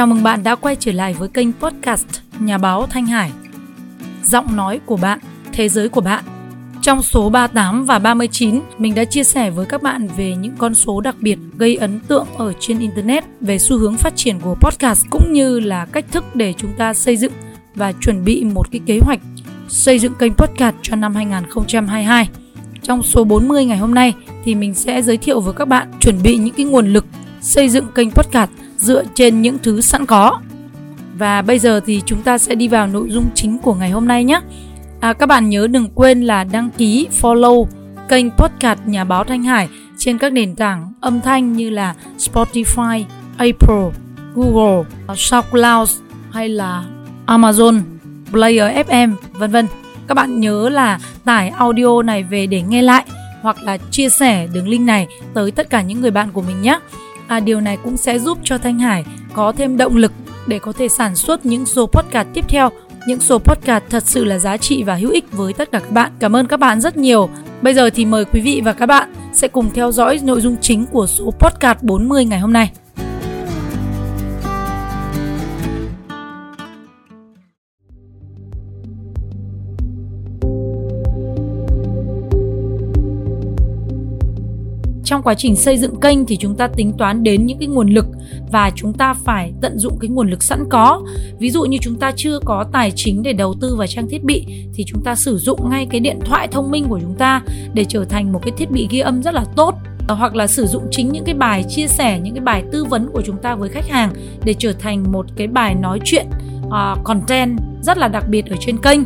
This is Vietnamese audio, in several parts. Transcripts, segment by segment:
Chào mừng bạn đã quay trở lại với kênh podcast Nhà báo Thanh Hải. Giọng nói của bạn, thế giới của bạn. Trong số 38 và 39, mình đã chia sẻ với các bạn về những con số đặc biệt gây ấn tượng ở trên Internet về xu hướng phát triển của podcast cũng như là cách thức để chúng ta xây dựng và chuẩn bị một cái kế hoạch xây dựng kênh podcast cho năm 2022. Trong số 40 ngày hôm nay thì mình sẽ giới thiệu với các bạn chuẩn bị những cái nguồn lực xây dựng kênh podcast dựa trên những thứ sẵn có. Và bây giờ thì chúng ta sẽ đi vào nội dung chính của ngày hôm nay nhé. À, các bạn nhớ đừng quên là đăng ký follow kênh podcast Nhà báo Thanh Hải trên các nền tảng âm thanh như là Spotify, Apple, Google, SoundCloud hay là Amazon, Player FM, vân vân. Các bạn nhớ là tải audio này về để nghe lại hoặc là chia sẻ đường link này tới tất cả những người bạn của mình nhé à, điều này cũng sẽ giúp cho Thanh Hải có thêm động lực để có thể sản xuất những số podcast tiếp theo những số podcast thật sự là giá trị và hữu ích với tất cả các bạn. Cảm ơn các bạn rất nhiều. Bây giờ thì mời quý vị và các bạn sẽ cùng theo dõi nội dung chính của số podcast 40 ngày hôm nay. Trong quá trình xây dựng kênh thì chúng ta tính toán đến những cái nguồn lực và chúng ta phải tận dụng cái nguồn lực sẵn có. Ví dụ như chúng ta chưa có tài chính để đầu tư vào trang thiết bị thì chúng ta sử dụng ngay cái điện thoại thông minh của chúng ta để trở thành một cái thiết bị ghi âm rất là tốt. Ờ, hoặc là sử dụng chính những cái bài chia sẻ những cái bài tư vấn của chúng ta với khách hàng để trở thành một cái bài nói chuyện uh, content rất là đặc biệt ở trên kênh.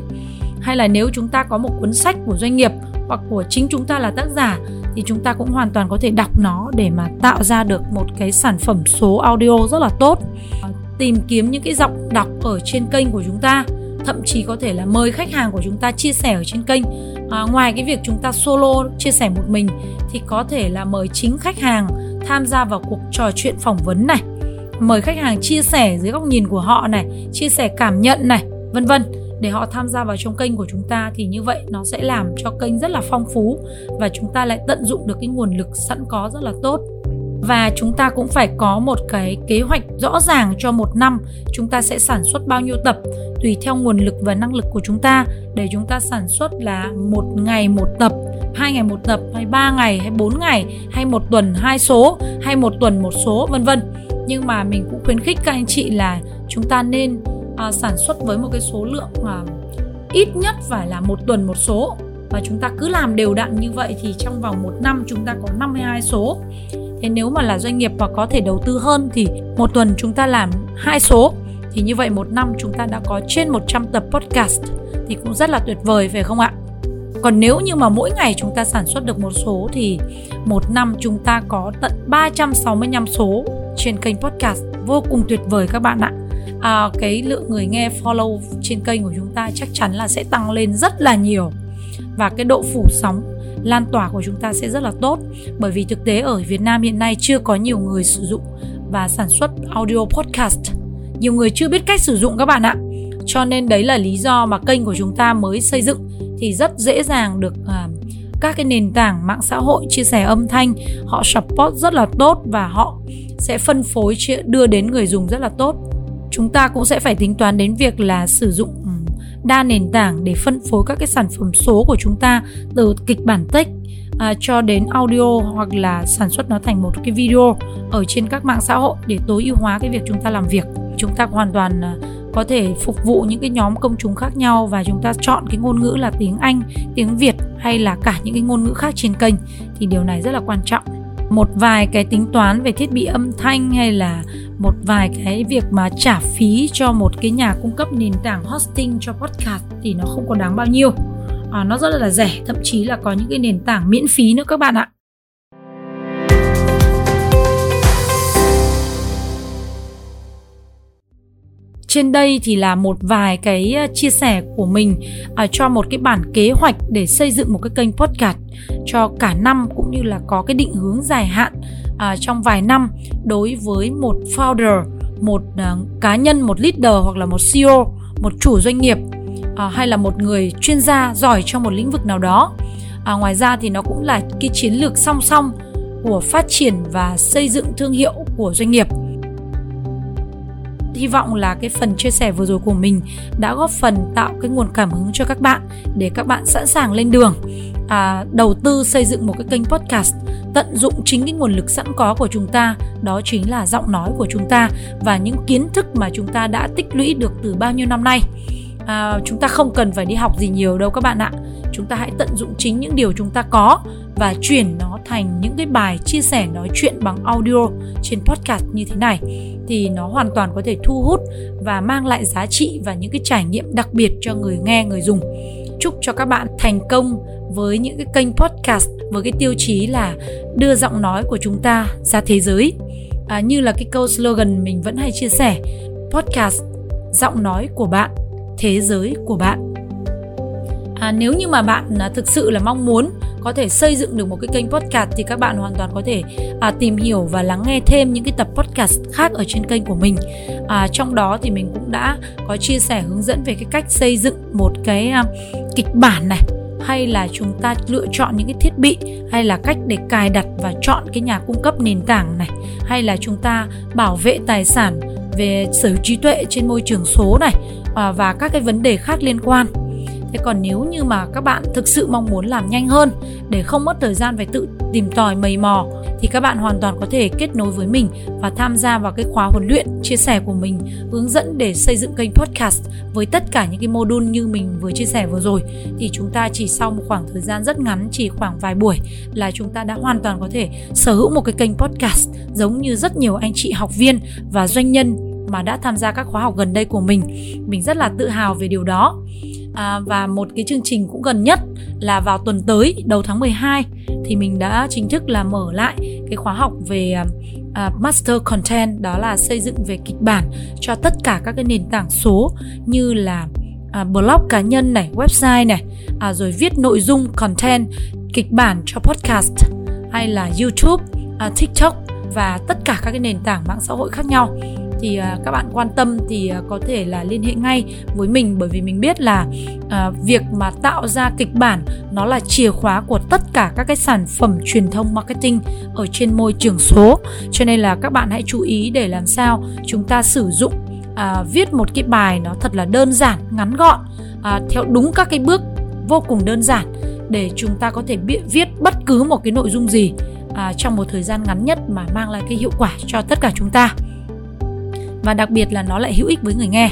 Hay là nếu chúng ta có một cuốn sách của doanh nghiệp hoặc của chính chúng ta là tác giả thì chúng ta cũng hoàn toàn có thể đọc nó để mà tạo ra được một cái sản phẩm số audio rất là tốt. Tìm kiếm những cái giọng đọc ở trên kênh của chúng ta thậm chí có thể là mời khách hàng của chúng ta chia sẻ ở trên kênh. À, ngoài cái việc chúng ta solo chia sẻ một mình thì có thể là mời chính khách hàng tham gia vào cuộc trò chuyện phỏng vấn này mời khách hàng chia sẻ dưới góc nhìn của họ này chia sẻ cảm nhận này vân vân để họ tham gia vào trong kênh của chúng ta thì như vậy nó sẽ làm cho kênh rất là phong phú và chúng ta lại tận dụng được cái nguồn lực sẵn có rất là tốt. Và chúng ta cũng phải có một cái kế hoạch rõ ràng cho một năm chúng ta sẽ sản xuất bao nhiêu tập, tùy theo nguồn lực và năng lực của chúng ta. Để chúng ta sản xuất là một ngày một tập, hai ngày một tập, hay ba ngày, hay bốn ngày, hay một tuần hai số, hay một tuần một số, vân vân. Nhưng mà mình cũng khuyến khích các anh chị là chúng ta nên à, sản xuất với một cái số lượng à, ít nhất phải là một tuần một số. Và chúng ta cứ làm đều đặn như vậy thì trong vòng một năm chúng ta có 52 số. Thế nếu mà là doanh nghiệp và có thể đầu tư hơn thì một tuần chúng ta làm hai số. Thì như vậy một năm chúng ta đã có trên 100 tập podcast thì cũng rất là tuyệt vời phải không ạ? Còn nếu như mà mỗi ngày chúng ta sản xuất được một số thì một năm chúng ta có tận 365 số trên kênh podcast. Vô cùng tuyệt vời các bạn ạ à, cái lượng người nghe follow trên kênh của chúng ta chắc chắn là sẽ tăng lên rất là nhiều. Và cái độ phủ sóng lan tỏa của chúng ta sẽ rất là tốt. Bởi vì thực tế ở Việt Nam hiện nay chưa có nhiều người sử dụng và sản xuất audio podcast. Nhiều người chưa biết cách sử dụng các bạn ạ. Cho nên đấy là lý do mà kênh của chúng ta mới xây dựng thì rất dễ dàng được à, các cái nền tảng mạng xã hội chia sẻ âm thanh họ support rất là tốt và họ sẽ phân phối đưa đến người dùng rất là tốt chúng ta cũng sẽ phải tính toán đến việc là sử dụng ừ, đa nền tảng để phân phối các cái sản phẩm số của chúng ta từ kịch bản text à, cho đến audio hoặc là sản xuất nó thành một cái video ở trên các mạng xã hội để tối ưu hóa cái việc chúng ta làm việc. Chúng ta hoàn toàn à, có thể phục vụ những cái nhóm công chúng khác nhau và chúng ta chọn cái ngôn ngữ là tiếng Anh, tiếng Việt hay là cả những cái ngôn ngữ khác trên kênh thì điều này rất là quan trọng. Một vài cái tính toán về thiết bị âm thanh hay là một vài cái việc mà trả phí cho một cái nhà cung cấp nền tảng hosting cho podcast thì nó không có đáng bao nhiêu. À, nó rất là rẻ thậm chí là có những cái nền tảng miễn phí nữa các bạn ạ. Trên đây thì là một vài cái ờ, chia sẻ của mình à, cho một cái bản kế hoạch để xây dựng một cái kênh podcast cho cả năm cũng như là có cái định hướng dài hạn à, trong vài năm đối với một founder một à, cá nhân một leader hoặc là một CEO một chủ doanh nghiệp à, hay là một người chuyên gia giỏi trong một lĩnh vực nào đó. À, ngoài ra thì nó cũng là cái chiến lược song song của phát triển và xây dựng thương hiệu của doanh nghiệp. Hy vọng là cái phần chia sẻ vừa rồi của mình đã góp phần tạo cái nguồn cảm hứng cho các bạn để các bạn sẵn sàng lên đường à, đầu tư xây dựng một cái kênh podcast tận dụng chính cái nguồn lực sẵn có của chúng ta đó chính là giọng nói của chúng ta và những kiến thức mà chúng ta đã tích lũy được từ bao nhiêu năm nay. À, chúng ta không cần phải đi học gì nhiều đâu các bạn ạ. Chúng ta hãy tận dụng chính những điều chúng ta có và chuyển nó thành những cái bài chia sẻ nói chuyện bằng audio trên podcast như thế này. Thì nó hoàn toàn có thể thu hút và mang lại giá trị và những cái trải nghiệm đặc biệt cho người nghe người dùng. Chúc cho các bạn thành công với những cái kênh podcast với cái tiêu chí là đưa giọng nói của chúng ta ra thế giới. À, như là cái câu slogan mình vẫn hay chia sẻ podcast giọng nói của bạn thế giới của bạn. À, nếu như mà bạn à, thực sự là mong muốn có thể xây dựng được một cái kênh podcast thì các bạn hoàn toàn có thể à, tìm hiểu và lắng nghe thêm những cái tập podcast khác ở trên kênh của mình. À, trong đó thì mình cũng đã có chia sẻ hướng dẫn về cái cách xây dựng một cái à, kịch bản này hay là chúng ta lựa chọn những cái thiết bị hay là cách để cài đặt và chọn cái nhà cung cấp nền tảng này, hay là chúng ta bảo vệ tài sản về sở hữu trí tuệ trên môi trường số này à, và các cái vấn đề khác liên quan thế còn nếu như mà các bạn thực sự mong muốn làm nhanh hơn để không mất thời gian phải tự tìm tòi mầy mò, thì các bạn hoàn toàn có thể kết nối với mình và tham gia vào cái khóa huấn luyện chia sẻ của mình, hướng dẫn để xây dựng kênh podcast với tất cả những cái module như mình vừa chia sẻ vừa rồi. Thì chúng ta chỉ sau một khoảng thời gian rất ngắn, chỉ khoảng vài buổi, là chúng ta đã hoàn toàn có thể sở hữu một cái kênh podcast giống như rất nhiều anh chị học viên và doanh nhân mà đã tham gia các khóa học gần đây của mình. Mình rất là tự hào về điều đó à, và một cái chương trình cũng gần nhất là vào tuần tới đầu tháng 12 thì mình đã chính thức là mở lại cái khóa học về à, à, master content đó là xây dựng về kịch bản cho tất cả các cái nền tảng số như là à, blog cá nhân này, website này, à, rồi viết nội dung content kịch bản cho podcast hay là YouTube, à, TikTok và tất cả các cái nền tảng mạng xã hội khác nhau thì à, các bạn quan tâm thì à, có thể là liên hệ ngay với mình. Bởi vì mình biết là à, việc mà tạo ra kịch bản nó là chìa khóa của tất cả các cái sản phẩm truyền thông marketing ở trên môi trường số. Cho nên là các bạn hãy chú ý để làm sao chúng ta sử dụng à, viết một cái bài nó thật là đơn giản ngắn gọn à, theo đúng các cái bước vô cùng đơn giản để chúng ta có thể viết bất cứ một cái nội dung gì à, trong một thời gian ngắn nhất mà mang lại cái hiệu quả cho tất cả chúng ta và đặc biệt là nó lại hữu ích với người nghe.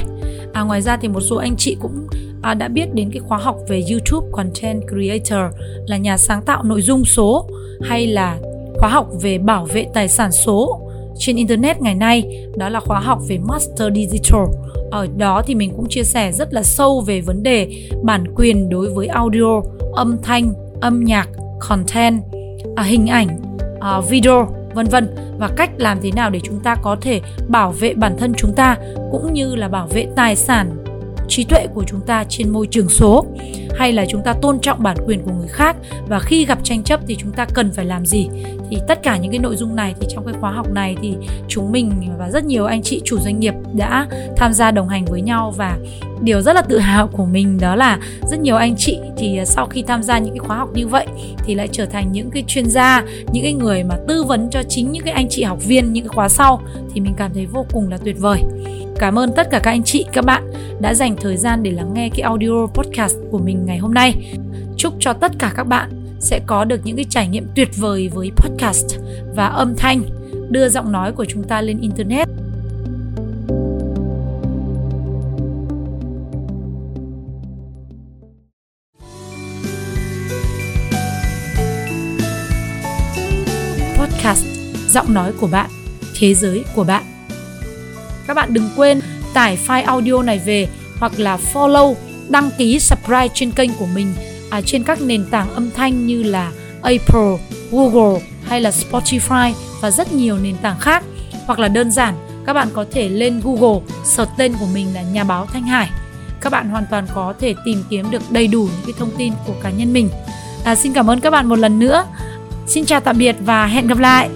À, ngoài ra thì một số anh chị cũng à, đã biết đến cái khóa học về YouTube Content Creator là nhà sáng tạo nội dung số hay là khóa học về bảo vệ tài sản số trên internet ngày nay. Đó là khóa học về Master Digital. Ở đó thì mình cũng chia sẻ rất là sâu về vấn đề bản quyền đối với audio âm thanh âm nhạc content à, hình ảnh à, video vân vân và cách làm thế nào để chúng ta có thể bảo vệ bản thân chúng ta, cũng như là bảo vệ tài sản trí tuệ của chúng ta trên môi trường số, hay là chúng ta tôn trọng bản quyền của người khác, và khi gặp tranh chấp thì chúng ta cần phải làm gì? Thì tất cả những cái nội dung này, thì trong cái khóa học này thì chúng mình và rất nhiều anh chị chủ doanh nghiệp đã tham gia đồng hành với nhau. Và điều rất là tự hào của mình đó là rất nhiều anh chị thì à, sau khi tham gia những cái khóa học như vậy thì lại trở thành những cái chuyên gia, những cái người mà tư vấn cho chính những cái anh chị học viên những cái khóa sau, thì mình cảm thấy vô cùng là tuyệt vời. Cảm ơn tất cả các anh chị, các bạn đã dành thời gian để lắng nghe cái audio podcast của mình ngày hôm nay. Chúc cho tất cả các bạn sẽ có được những cái trải nghiệm tuyệt vời với podcast và âm thanh đưa giọng nói của chúng ta lên internet. Podcast Giọng nói của bạn, thế giới của bạn các bạn đừng quên tải file audio này về hoặc là follow, đăng ký subscribe trên kênh của mình à, trên các nền tảng âm thanh như là Apple, Google hay là Spotify và rất nhiều nền tảng khác. Hoặc là đơn giản, các bạn có thể lên Google search tên của mình là nhà báo Thanh Hải. Các bạn hoàn toàn có thể tìm kiếm được đầy đủ những cái thông tin của cá nhân mình. À, xin cảm ơn các bạn một lần nữa. Xin chào tạm biệt và hẹn gặp lại.